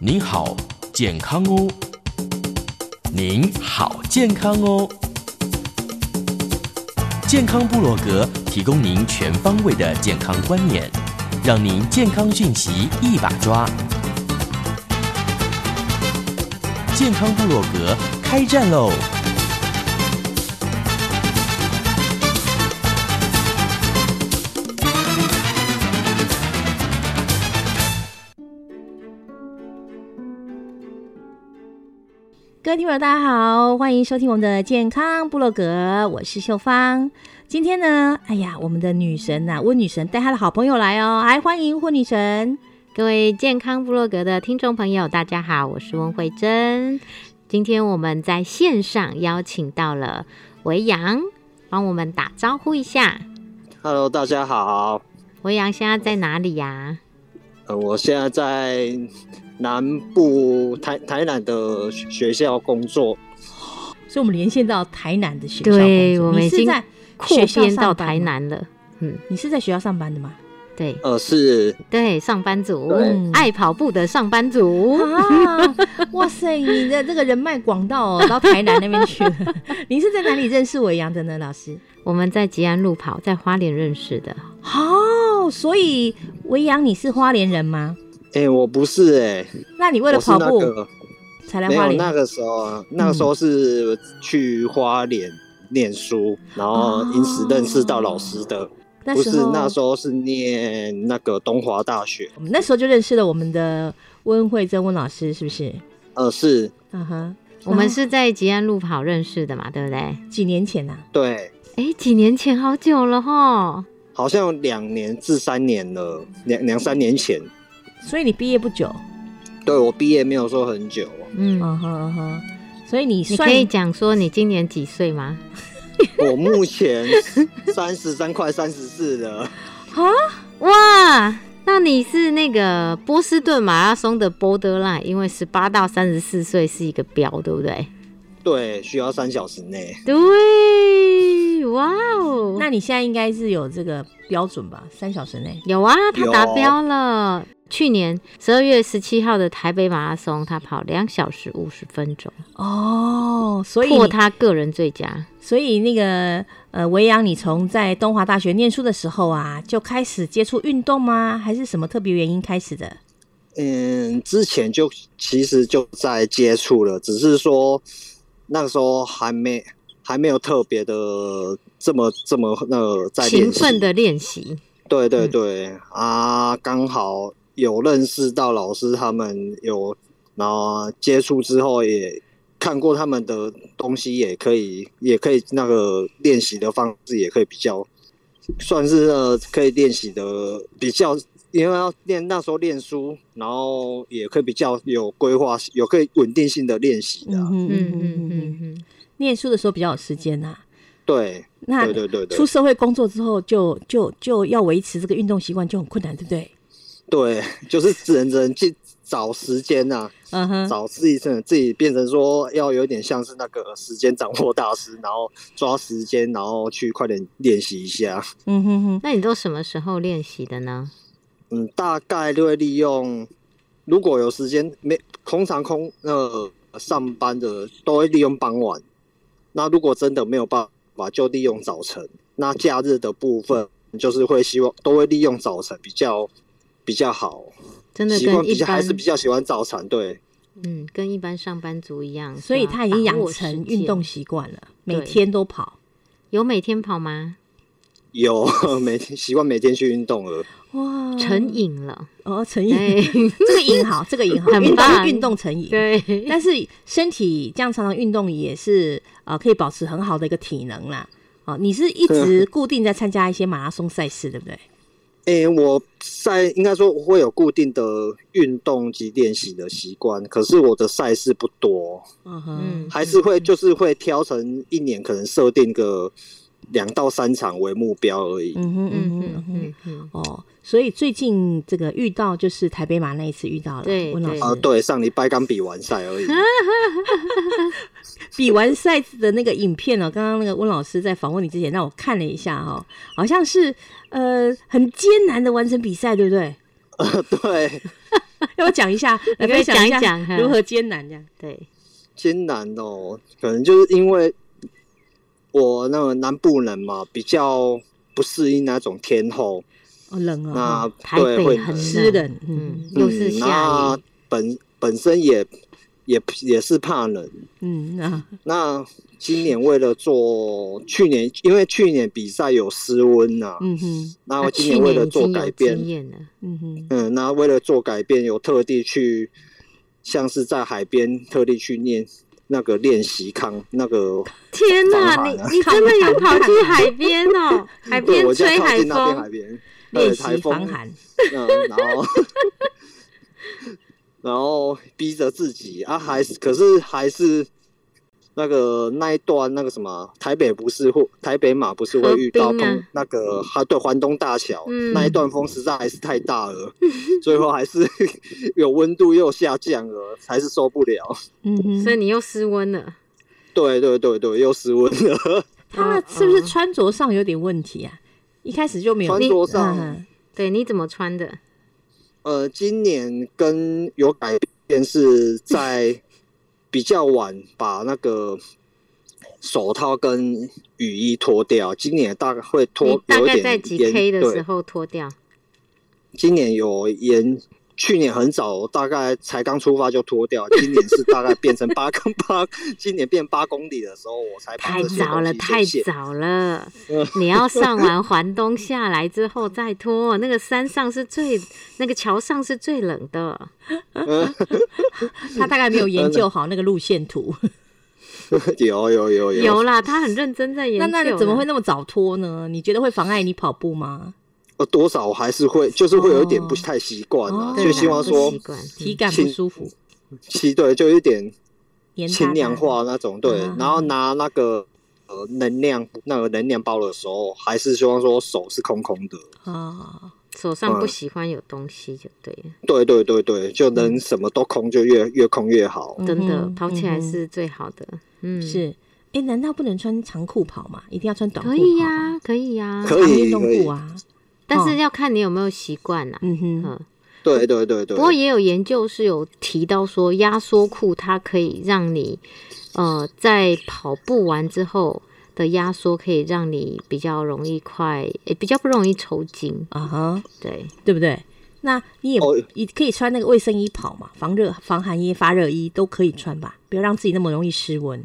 您好，健康哦。您好，健康哦。健康部落格提供您全方位的健康观念，让您健康讯息一把抓。健康部落格开战喽！各位听众，大家好，欢迎收听我们的健康部落格，我是秀芳。今天呢，哎呀，我们的女神呐、温女神带她的好朋友来哦，来欢迎温女神。各位健康部落格的听众朋友，大家好，我是温慧珍。今天我们在线上邀请到了维扬，帮我们打招呼一下。Hello，大家好。维扬现在在哪里呀、呃，我现在在南部台台南的学校工作。所以我们连线到台南的学校对我们已经扩学校编到台南了。嗯，你是在学校上班的吗？对呃，是对，上班族对，爱跑步的上班族。啊，哇塞，你的这个人脉广到哦，到台南那边去了。你是在哪里认识伟阳的呢，老师？我们在吉安路跑，在花莲认识的。哦，所以维扬你是花莲人吗？哎、我不是哎、那你为了跑步那个才来花莲？没有那个时候啊，那个时候是去花莲念书，然后因此认识到老师的。不是那时候那时候是念那个东华大学。我们那时候就认识了我们的温慧珍温老师，是不是？呃，是嗯哼，我们是在吉安路跑认识的嘛，对不对？几年前呐、对，哎，几年前，好久了哈。好像两年至三年了，两两三年前。所以你毕业不久，对我毕业没有说很久，嗯，嗯哼嗯哼，所以你你可以讲说你今年几岁吗？我目前三十三快三十四了。哇，那你是那个波士顿马拉松的 borderline，因为十八到三十四岁是一个标，对不对？对，需要三小时内。对，哇哦，那你现在应该是有这个标准吧？三小时内。有啊，他有达标了。去年十二月十七号的台北马拉松，他跑两小时五十分钟，哦，所以你破他个人最佳。所以那个呃，维扬，你从在东华大学念书的时候啊，就开始接触运动吗？还是什么特别原因开始的？嗯，之前就其实就在接触了，只是说那个时候还没还没有特别的这么这么那个在勤奋的练习，对对嗯。对、啊，刚好有认识到老师他们有，然后接触之后也看过他们的东西，也可以也可以那个练习的方式也可以比较，算是呃可以练习的比较，因为要练那时候练书，然后也可以比较有规划，有可以稳定性的练习的啊、哼。嗯嗯嗯嗯，念书的时候比较有时间呐、对那对对对对出社会工作之后就，就就要维持这个运动习惯就很困难，对不对？对，就是只能只能去找时间呐、嗯哼，找自己自己变成说要有点像是那个时间掌握大师，然后抓时间，然后去快点练习一下。嗯哼哼，那你都什么时候练习的呢？嗯，大概就会利用，如果有时间没，通常空呃上班的都会利用傍晚。那如果真的没有办法，就利用早晨。那假日的部分就是会希望都会利用早晨比较比较好，真的跟一般比较还是比较喜欢早晨。对，嗯，跟一般上班族一样，所以他已经养成运动习惯了，每天都跑。有每天跑吗？有 每天习惯每天去运动了。哇，成瘾了，哦，成瘾，这个瘾好，这个瘾好，运动很棒运动成瘾。对，但是身体这样常常运动也是呃可以保持很好的一个体能啦。哦，你是一直固定在参加一些马拉松赛事，对不对？诶、我在应该说我会有固定的运动及练习的习惯，可是我的赛事不多，嗯哼，嗯，还是会就是会挑成一年可能设定个两到三场为目标而已。嗯哼，嗯嗯哼，嗯哦，所以最近这个遇到就是台北马那一次遇到了，对对温老师啊，对，上礼拜刚比完赛而已。比完赛的那个影片呢、刚刚那个温老师在访问你之前让我看了一下哈、好像是呃很艰难的完成比赛，对不对？呃 对，要不要讲一下，来你可以分享一下讲一讲如何艰难这样？对，艰难哦，可能就是因为我那个南部人嘛，比较不适应那种天候，哦，冷啊，那哦台对会北很湿冷，嗯。嗯，又是下那雨，本本身也也也是怕冷。嗯，那那今年为了做去年，因为去年比赛有失温呐、嗯哼，那我今年为了做改变嗯哼，嗯，那为了做改变，有特地去，像是在海边特地去练那个练习康那个，天哪，防寒啊。你你真的有 跑去海边哦，海，边我吹海近那边海风，边，练对，台习防风，寒，嗯，然后 然后逼着自己啊，还是可是还是那个那一段那个什么，台北不是会台北马不是会遇到碰啊那个还对环东大桥、嗯那一段风实在还是太大了，最后还是 有温度又下降了，还是受不了。嗯哼，所以你又失温了。对对对对，又失温了。他是不是穿着上有点问题啊？一开始就没有穿着上嗯对，你怎么穿的？呃，今年跟有改变是在比较晚把那个手套跟雨衣脱掉，今年大概会脱大有点点概在几 K 的时候脱掉？今年有延，去年很早，大概才刚出发就脱掉，今年是大概变成八公八，今年变八公里的时候我才把太早了，太早了嗯！你要上完环东下来之后再脱，那个山上是最，那个桥上是最冷的。他大概没有研究好那个路线图，有有有有有啦，他很认真在研究啦。那那怎么会那么早脱呢？你觉得会妨碍你跑步吗？呃，多少还是会，就是会有一点不哦太习惯啊，哦就希望说习惯体感不舒服，其对，就有一点轻量化那种，对啊，然后拿那个呃能量那个能量包的时候，还是希望说手是空空的，啊，手上不嗯喜欢有东西就对了，对对对对，就能什么都空，就越越空越好。真的跑起来是最好的。嗯，是。哎，难道不能穿长裤跑吗？一定要穿短裤可？以呀，可以呀，可以运动裤啊。但是哦要看你有没有习惯啦。嗯哼，嗯，对对对对，不过也有研究是有提到说，压缩裤它可以让你，呃，在跑步完之后的压缩可以让你比较容易快，也比较不容易抽筋。啊哈，对，对不对？那你也哦你可以穿那个卫生衣跑嘛，防热、防寒衣、发热衣都可以穿吧，不要让自己那么容易失温。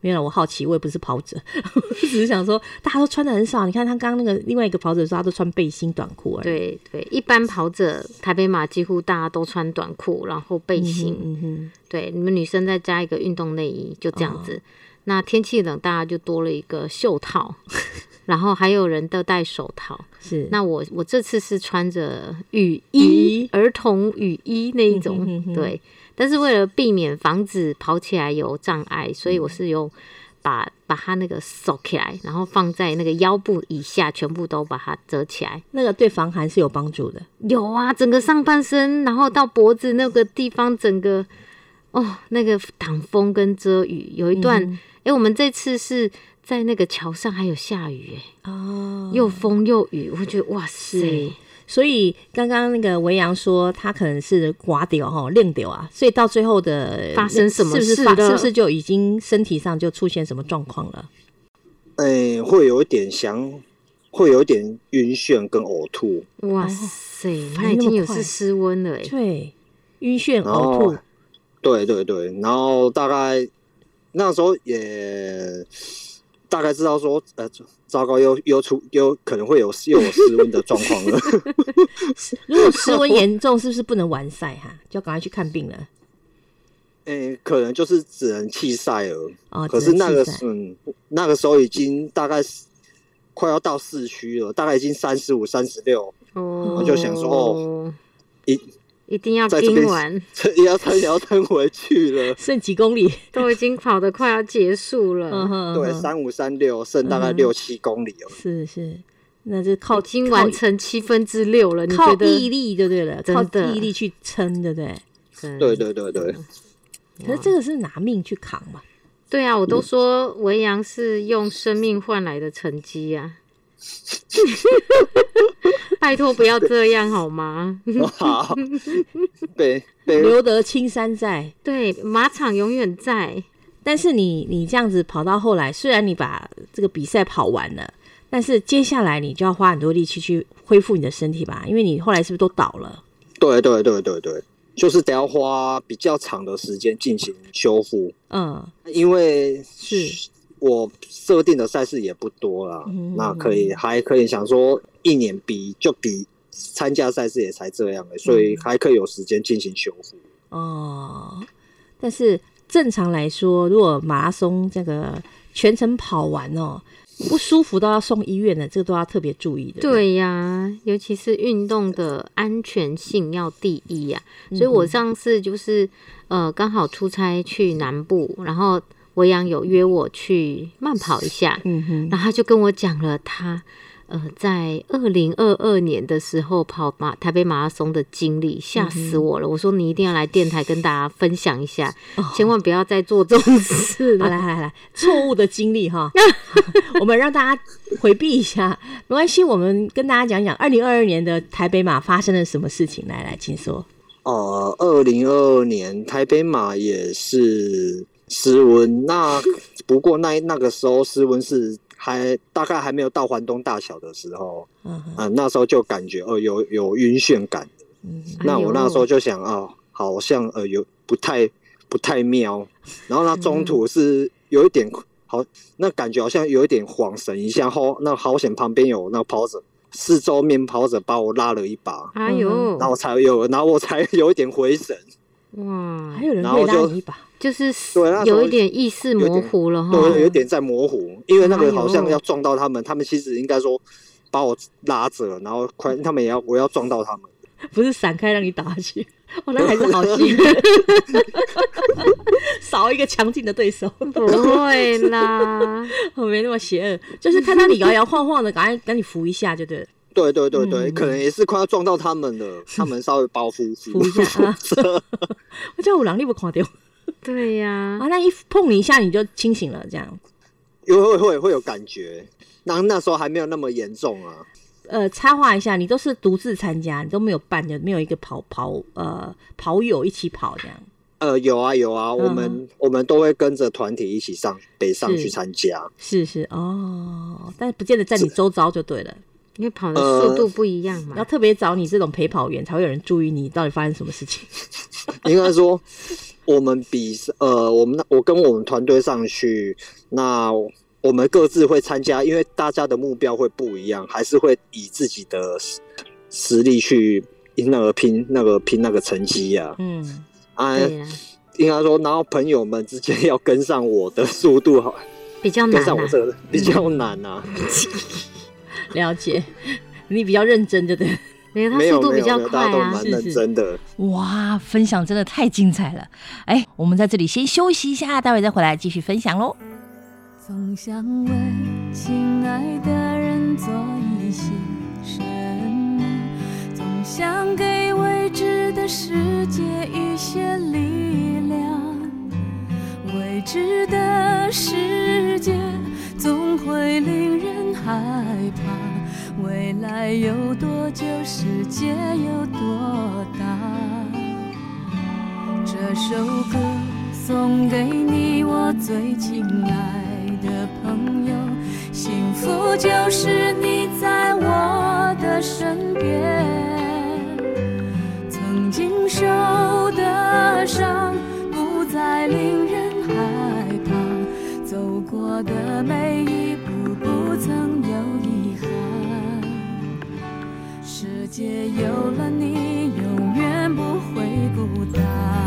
没有了，我好奇，我也不是跑者，只是想说，大家都穿的很少。你看他刚刚那个另外一个跑者说，他都穿背心短裤而已。对对，一般跑者台北马几乎大家都穿短裤，然后背嗯哼，心。嗯哼，对，你们女生再加一个运动内衣，就这样子。那天气冷，大家就多了一个袖套，然后还有人都戴手套。是那我我这次是穿着雨雨衣衣，儿童雨衣那一种，嗯哼哼哼对。但是为了避免防止跑起来有障碍，所以我是用把把它那个收起来，然后放在那个腰部以下，全部都把它折起来。那个对防寒是有帮助的。有啊，整个上半身，然后到脖子那个地方，整个哦，那个挡风跟遮雨。有一段，哎、嗯我们这次是在那个桥上还有下雨、哎、哦，又风又雨，我觉得哇塞，所以刚刚那个维扬说他可能是刮掉哈练掉啊，所以到最后的发生什么是不是发事是不是就已经身体上就出现什么状况了？哎，会有一点想，会有一点晕眩跟呕吐，哇塞，反那已经有是失温了、哎，对，晕眩、呕吐，对对对，然后大概那时候也大概知道说，呃，糟糕，又又出又可能会有又有失温的状况了。如果失温严重，是不是不能完赛哈？就要赶快去看病了。诶、可能就是只能弃赛了。哦，可是那个嗯，那个时候已经大概是快要到市区了，大概已经三十五、三十六，哦，我就想说哦一一定要在这边盯完，也 要撑也要撑回去了。剩几公里？都已经跑得快要结束嗯了，哼，对，三五三六，剩大概嗯六七公里了。是是，那就靠已经靠完成七分之六了，你靠觉得？毅力就对了，靠真的毅力去撑，对不对？真对对对对，可是这个是拿命去扛嘛，对啊，我都说维扬是用生命换来的成绩啊。拜托不要这样好吗？好，被被留得青山在。对，马场永远在。但是你你这样子跑到后来，虽然你把这个比赛跑完了，但是接下来你就要花很多力气去恢复你的身体吧，因为你后来是不是都倒了？对对对对对，就是得要花比较长的时间进行修复，嗯，因为是我设定的赛事也不多啦，嗯那可以还可以想说一年比就比参加赛事也才这样的、所以还可以有时间进行修复。哦，但是正常来说，如果马拉松这个全程跑完哦，不舒服都要送医院的，这个都要特别注意的。对呀，尤其是运动的安全性要第一呀、所以我上次就是呃刚好出差去南部，然后维扬有约我去慢跑一下，嗯哼，然后他就跟我讲了他呃在二零二二年的时候跑马台北马拉松的经历，吓死我了！我说你一定要来电台跟大家分享一下，千万不要再做这种事好了。来来来来，错误的经历哈，我们让大家回避一下，没关系。我们跟大家讲讲二零二二年的台北马发生了什么事情。来来，请说。呃，二零二二年台北马也是失温，那不过那那个时候失温是还大概还没有到环东大小的时候，嗯哼，啊、那时候就感觉哦、有有晕眩感，嗯那我那时候就想啊、好像呃有不太不太妙，然后那中途是有一点好，那感觉好像有一点晃神一下，后那好险旁边有那跑者，四周面跑者把我拉了一把，哎呦。然，后我才有，然后我才有一点回神，哇还，有人会拉你一把，就是对有一点意识模糊了哈。对，有一点在模糊，因为那个好像要撞到他们，他们其实应该说把我拉着，然后快，他们也要我要撞到他们。不是闪开让你打下去。哦，那还是好戏，少一个强劲的对手，不会啦，我 没那么邪恶，就是看到你摇摇晃晃的，赶快赶紧扶一下就对了。对对对对，嗯可能也是快要撞到他们了，他们稍微包扶扶一下啊 我叫五郎，你不看掉对呀、啊？那一碰你一下你就清醒了，这样。因为会会会有感觉。那那时候还没有那么严重啊。呃，插话一下，你都是独自参加，你都没有伴的，没有一个跑跑呃跑友一起跑这样。呃，有啊有啊，我嗯们我们都会跟着团体一起上北上去参加。是是哦，但不见得在你周遭就对了，因为跑的速度不一样嘛。要特别找你这种陪跑员，才会有人注意你到底发生什么事情。应该说，我们比赛呃，我们那我跟我们团队上去，那我们各自会参加，因为大家的目标会不一样，还是会以自己的实实力去那个拼那个拼那个成绩呀、嗯，啊。应该说，然后朋友们之间 要跟上我的速度，好比较难啊。跟上我这个比较难啊。了解，你比较认真，对不对？没有，它没有速度比较快啊是是真的。哇，分享真的太精彩了！哎，我们在这里先休息一下，待会再回来继续分享喽。总想为亲爱的人做一些什么，总想给未知的世界一些力量。未知的世界总会令人害怕，未来有多久，世界有多大？这首歌送给你，我最亲爱的朋友。幸福就是你在我的身边，曾经受的伤不再令人，我的每一步不曾有遗憾。世界有了你，永远不会孤单。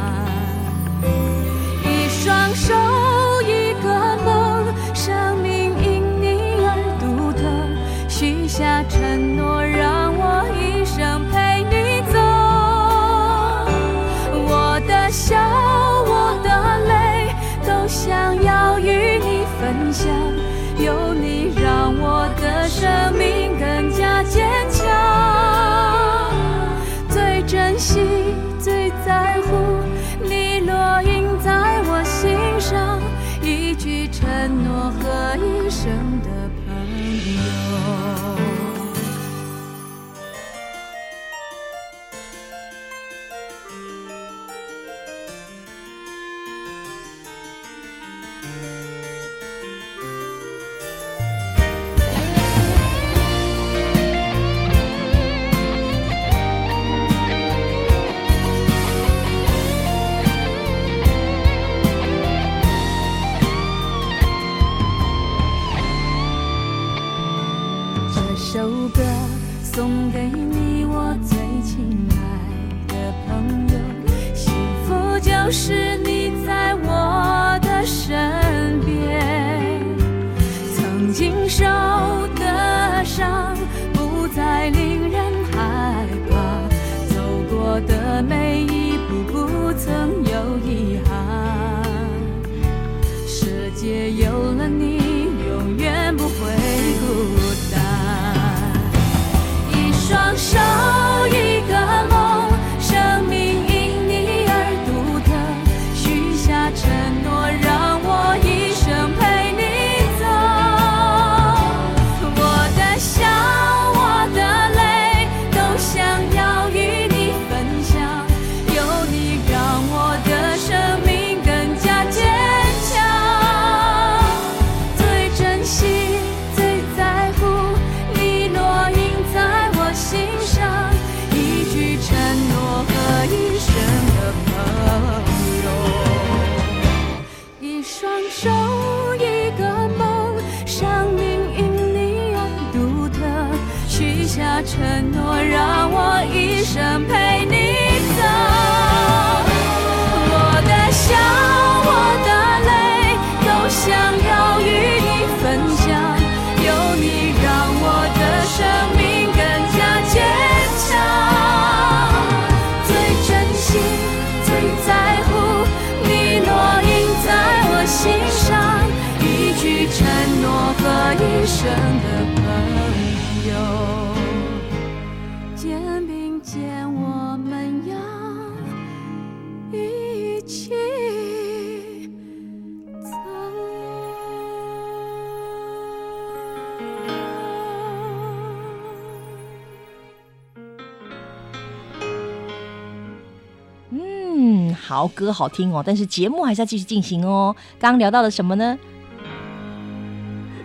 好歌好听哦，但是节目还是要继续进行哦。刚刚聊到了什么呢？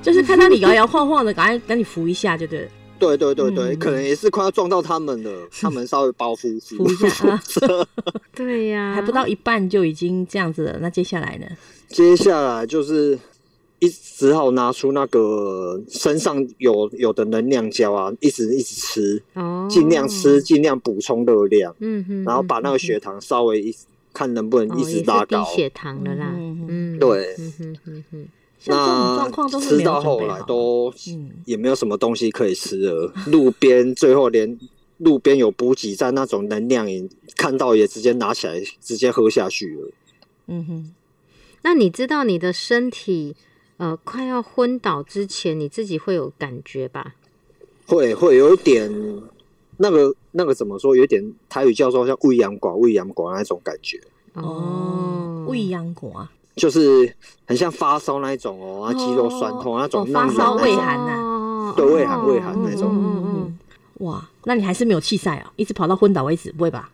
就是看到你摇摇晃晃的，赶快赶紧扶一下，就对了。对对对对，嗯可能也是快要撞到他们了，他们稍微包袱扶一下啊 对呀、还不到一半就已经这样子了，那接下来呢？接下来就是一只好拿出那个身上有有的能量胶啊，一直一直吃，哦，尽量吃，，尽量补充热量，嗯哼，然后把那个血糖稍微一看能不能一直拉高。低血糖的啦，嗯嗯，对。嗯哼哼哼，像这种那状况都是吃到后来都嗯。也没有什么东西可以吃了，路边最后连路边有补给站那种能量饮，看到也直接拿起来直接喝下去了。嗯哼，那你知道你的身体呃快要昏倒之前，你自己会有感觉吧？会会有一点那个那个怎么说？有一点台语叫做像胃阳寡胃阳寡那种感觉，哦，胃阳寡就是很像发烧那一种哦，啊肌肉酸痛那种发烧胃寒呐哦对胃寒胃寒那种。嗯嗯嗯哇，那你还是没有弃赛哦，一直跑到昏倒为止，不会吧？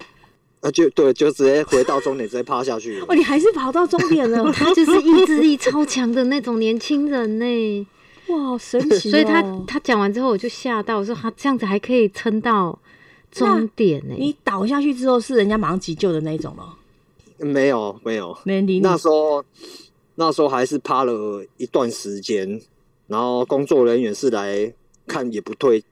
啊就对，就直接回到终点，直接趴下去了。哦，。你还是跑到终点了，他就是意志力超强的那种年轻人呢，哇，好神奇哦！所以他他讲完之后我就吓到，我说他这样子还可以撑到终点呢。你倒下去之后是人家马上急救的那一种咯，没有没有，没人理你。那时候那时候还是趴了一段时间，然后工作人员是来看也不对，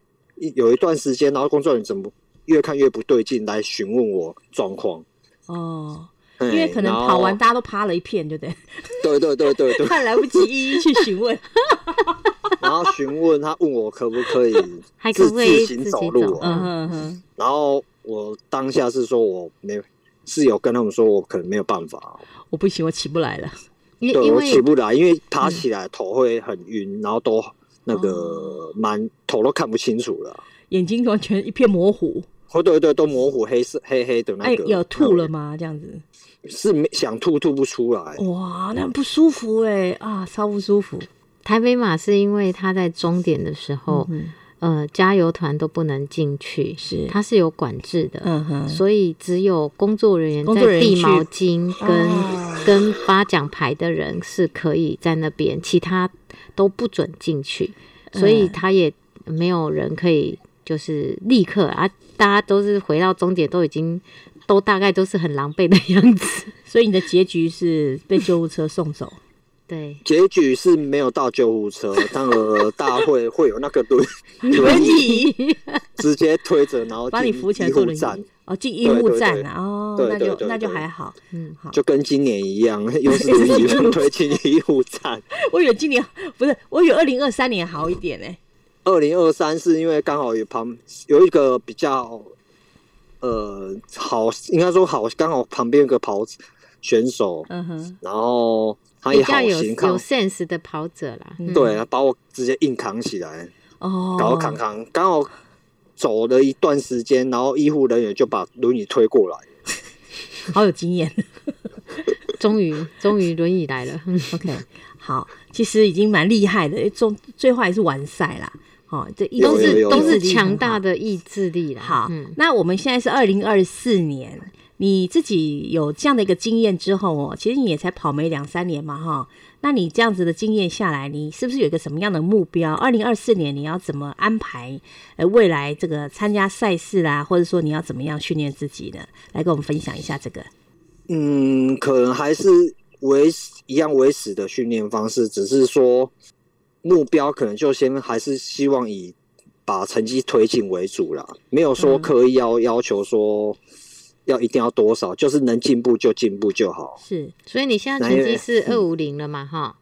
有一段时间，然后工作人员怎么越看越不对劲，来询问我状况。哦，因因为可能跑完大家都趴了一片，对不对？对对对对对，怕 来不及一一去询问。然后询问他问我可不可以自自行走路啊，嗯哼哼，然后我当下是说我没是有跟他们说我可能没有办法，我不行，我起不来了。对我起不来，因为爬起来头会很晕，然后都那个满头都看不清楚了。眼睛完全一片模糊。哦，对对，都模糊黑色黑黑的那哎个。，有吐了？吗？这样子，是没想吐吐不出来。哇，那不舒服哎啊，超不舒服。台北马是因为它在终点的时候，嗯呃，加油团都不能进去，是它是有管制的，嗯哼，所以只有工作人员在递毛巾跟、哦跟发奖牌的人是可以在那边，其他都不准进去，所以嗯他也没有人可以就是立刻啊，大家都是回到终点都已经都大概都是很狼狈的样子。所以你的结局是被救护车送走。对，结局是没有到救护车，当然大会会有那个轮轮 轮椅椅直接推着，然后把你扶起来医坐轮护站椅，，哦，进医护对对对站啊，哦，那就那就还好。嗯，好，就跟今年一样，又是轮椅推进医护站。我以为今年不是，我以为二零二三年好一点呢。二零二三是因为刚好有旁有一个比较呃好，应该说好，刚好旁边有个跑选手，嗯哼，然后他也好有有，sense 的跑者啦。嗯对，把我直接硬扛起来，哦，搞扛扛，刚好走了一段时间，然后医护人员就把轮椅推过来。好有经验。终于终于轮椅来了，嗯 OK，好，其实已经蛮厉害的，终最后还是完赛啦。哦，这意都是都是强大的意志力啦。好，嗯，那我们现在是二零二四年，你自己有这样的一个经验之后哦，其实你也才跑没两三年嘛，哈。那你这样子的经验下来，你是不是有一个什么样的目标？二零二四年你要怎么安排？呃，未来这个参加赛事啦，或者说你要怎么样训练自己呢？来跟我们分享一下这个。嗯，可能还是维一样维持的训练方式，只是说目标可能就先还是希望以把成绩推进为主啦，没有说嗯刻意要要求说要一定要多少，就是能进步就进步就好。是所以你现在成绩是二五零了嘛？哈，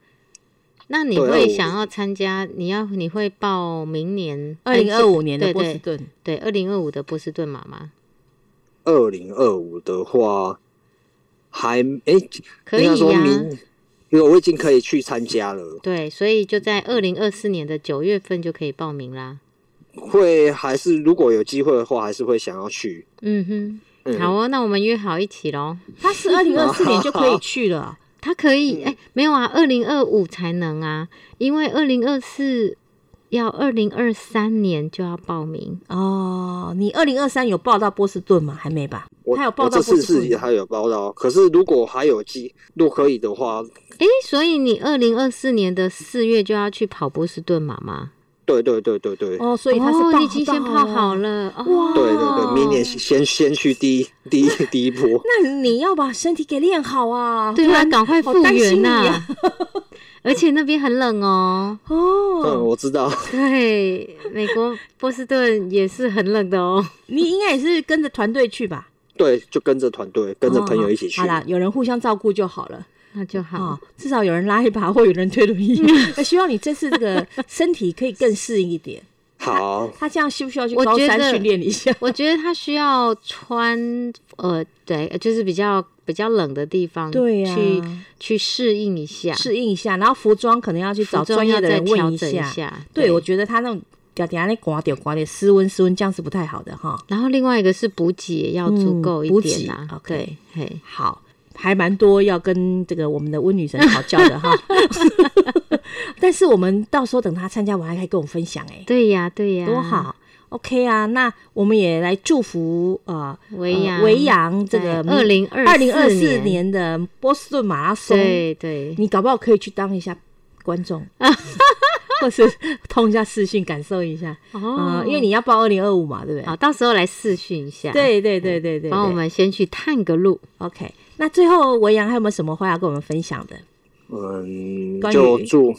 那你对250会想要参加？你要你会报明年二零二五年的波士顿，对二零二五的波士顿马吗？二零二五的话，还诶，可以呀、明，因为我已经可以去参加了，对，所以就在二零二四年的九月份就可以报名啦。会还是如果有机会的话，还是会想要去。嗯哼，嗯，好哦，那我们约好一起喽。他是二零二四年就可以去了。他可以哎、没有啊，二零二五才能啊，因为二零二四要二零二三年就要报名。哦，你二零二三有报到波士顿吗？还没吧？他有报到波士顿次是还有报到，可是如果还有机，如果可以的话，哎、所以你二零二四年的四月就要去跑波士顿马吗？对对对对对，哦，所以他是报哦你已经先泡好了。哇对对对，明年先先去第一第一第一波。那你要把身体给练好啊！对啊，赶快复原呐、啊 而且那边很冷哦。哦嗯，哦，我知道。对，美国波士顿也是很冷的哦。你应该也是跟着团队去吧？对，就跟着团队，跟着朋友一起去。哦好啦，有人互相照顾就好了。那就好。哦，至少有人拉一把，或有人推轮椅。那希望你这次这个身体可以更适应一点。好，他这样需不需要去高山我觉得训练一下？我觉得他需要穿呃，对，就是比较比较冷的地方，对呀、去去适应一下，适应一下，然后服装可能要去找专业的人问一整一下。对，对，我觉得他那种嗲嗲那刮掉刮掉，失温失温，这样是不太好的哈。然后另外一个是补给也要足嗯够一点啊，，OK 对，嘿，好，还蛮多要跟这个我们的温女神讨教的哈。但是我们到时候等她参加完，还可以跟我们分享哎、对呀，对呀，多，好。OK 啊，那我们也来祝福呃维扬呃维扬这个二零二二零二四年，的波士顿马拉松，对对，你搞不好可以去当一下观众，或是通一下视讯感受一下，哦嗯，因为你要报二零二五嘛，对不对？好，到时候来视讯一下，，对对对对对，对帮我们先去探个路。OK。那最后维扬还有没有什么话要跟我们分享的？嗯关，于就祝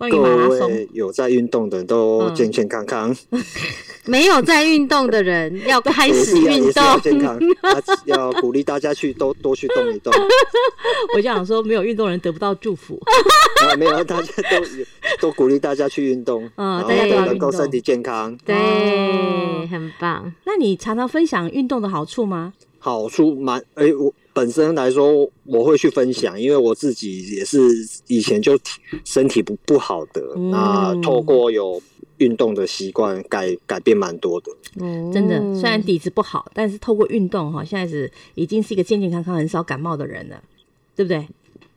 关于各马拉松，位有在运动的都嗯健健康康，没有在运动的人 要开始运动，健康，要要鼓励大家去多多去动一动。我就想说，没有运动人得不到祝福。啊，没有，大家都都鼓励大家去运动，嗯大家都能够身体健康。对哦，很棒。那你常常分享运动的好处吗？好处蛮诶、我本身来说我会去分享，因为我自己也是以前就体身体不不好的，嗯那透过有运动的习惯改改变蛮多的。嗯真的，虽然底子不好，但是透过运动哈，现在是已经是一个健健康康、很少感冒的人了，对不对？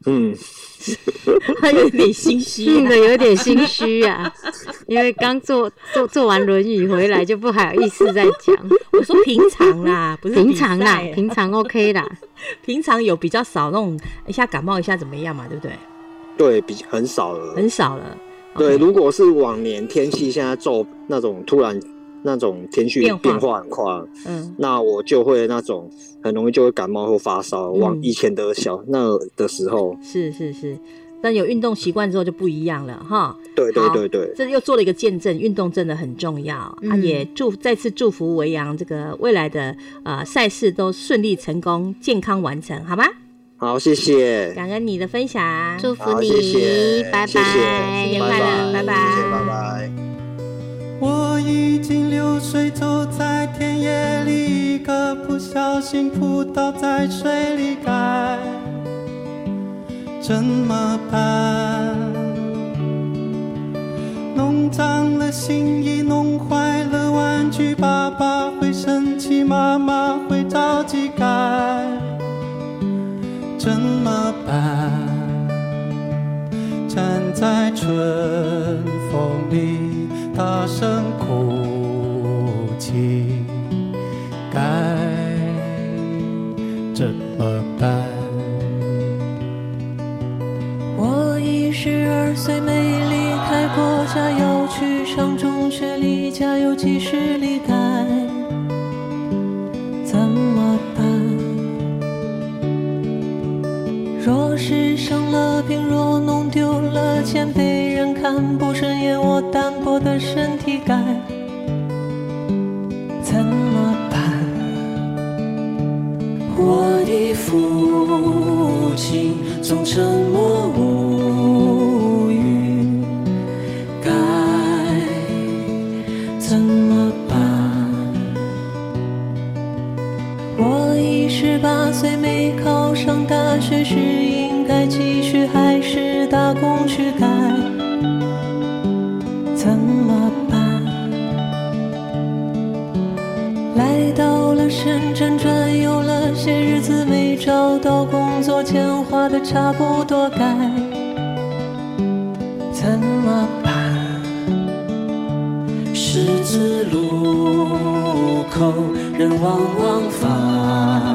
嗯，他有点心虚、啊听得有点心虚啊，因为刚做做做完轮椅回来就不好意思再讲。我说平常啦，不是平常啦，平常 OK 啦。平常有比较少那种一下感冒一下怎么样嘛，对不对？对比很少了。很少了。对如果是往年天气现在骤那种突然那种天气变化变化很快，嗯，那我就会那种很容易就会感冒或发烧。往嗯以前的小那的时候，是是是，但有运动习惯之后就不一样了哈。对对好对对，这又做了一个见证，运动真的很重要、啊！嗯也祝再次祝福维扬这个未来的呃赛事都顺利成功、健康完成，好吗？好，谢谢，感恩你的分享，祝福，你，谢谢，拜拜，谢谢，新年快乐拜拜谢谢，拜拜。我已经流水走在田野里，一个不小心扑倒在水里，该怎么办？弄脏了新衣，弄坏了玩具，爸爸会生气，妈妈会着急，该怎么办？站在春风里，大声哭泣，该怎么办？我已十二岁，没离开过家，要去上中学，离家有几十里，该怎么办？若是生了病，若弄丢了钱，被人看不顺我单薄的身体该怎么办？我的父亲总沉默无语，该怎么办？我已十八岁，没考上大学，时找到工作，钱花的差不多，该怎么办？十字路口，人往往返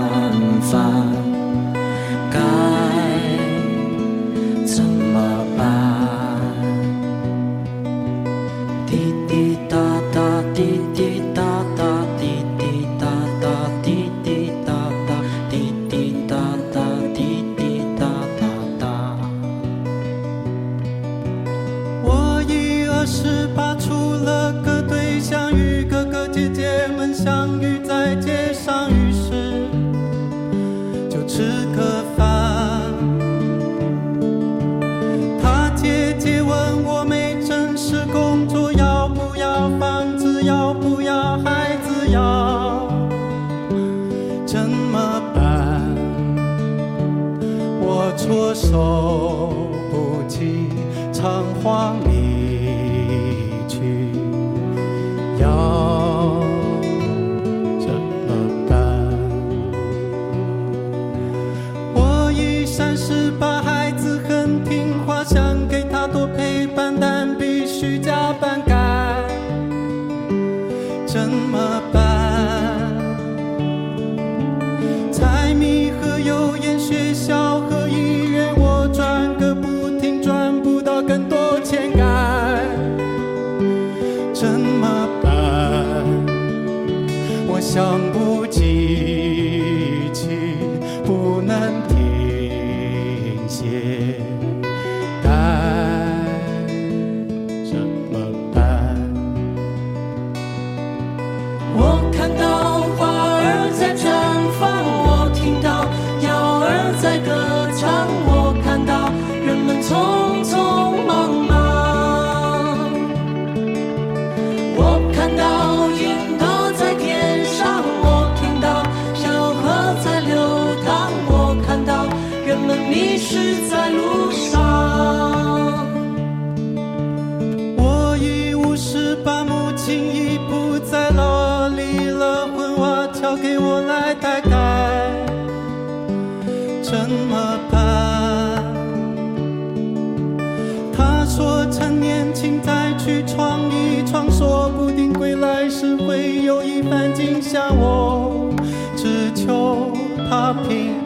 会